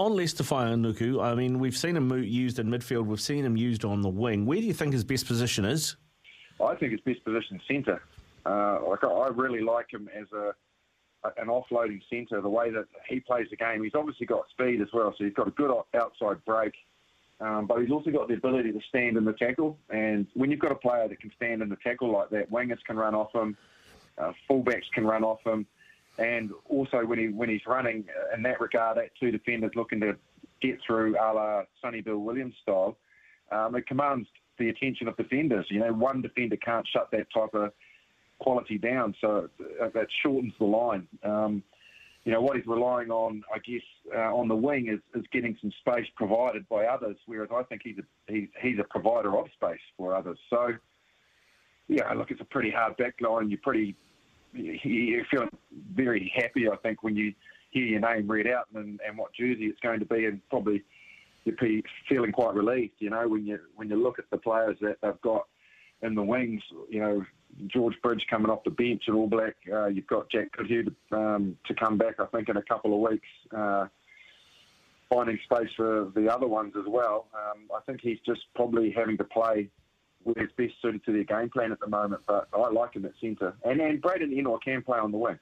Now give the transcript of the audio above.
on Leicester Nuku, I mean, we've seen him used in midfield, we've seen him used on the wing. Where do you think his best position is? I think his best position centre. Uh, like I really like him as a an offloading centre. The way that he plays the game, he's obviously got speed as well, so he's got a good outside break. Um, but he's also got the ability to stand in the tackle. And when you've got a player that can stand in the tackle like that, wingers can run off him, uh, fullbacks can run off him, and also when he when he's running uh, in that regard, that two defenders looking to get through, a la Sonny Bill Williams style, um, it commands the attention of defenders. You know, one defender can't shut that type of quality down, so uh, that shortens the line. Um, you know, what he's relying on, I guess, uh, on the wing is, is getting some space provided by others, whereas I think he's a, he's, he's a provider of space for others. So, yeah, look, it's a pretty hard back line. You're pretty, you're feeling very happy, I think, when you hear your name read out and, and what jersey it's going to be, and probably you're feeling quite relieved, you know, when you when you look at the players that they've got in the wings, you know, George Bridge coming off the bench at All Black. Uh, you've got Jack Goodhue um, to come back, I think, in a couple of weeks, uh, finding space for the other ones as well. Um, I think he's just probably having to play where he's best suited to their game plan at the moment, but I like him at centre. And, and Braydon Ennor can play on the wing.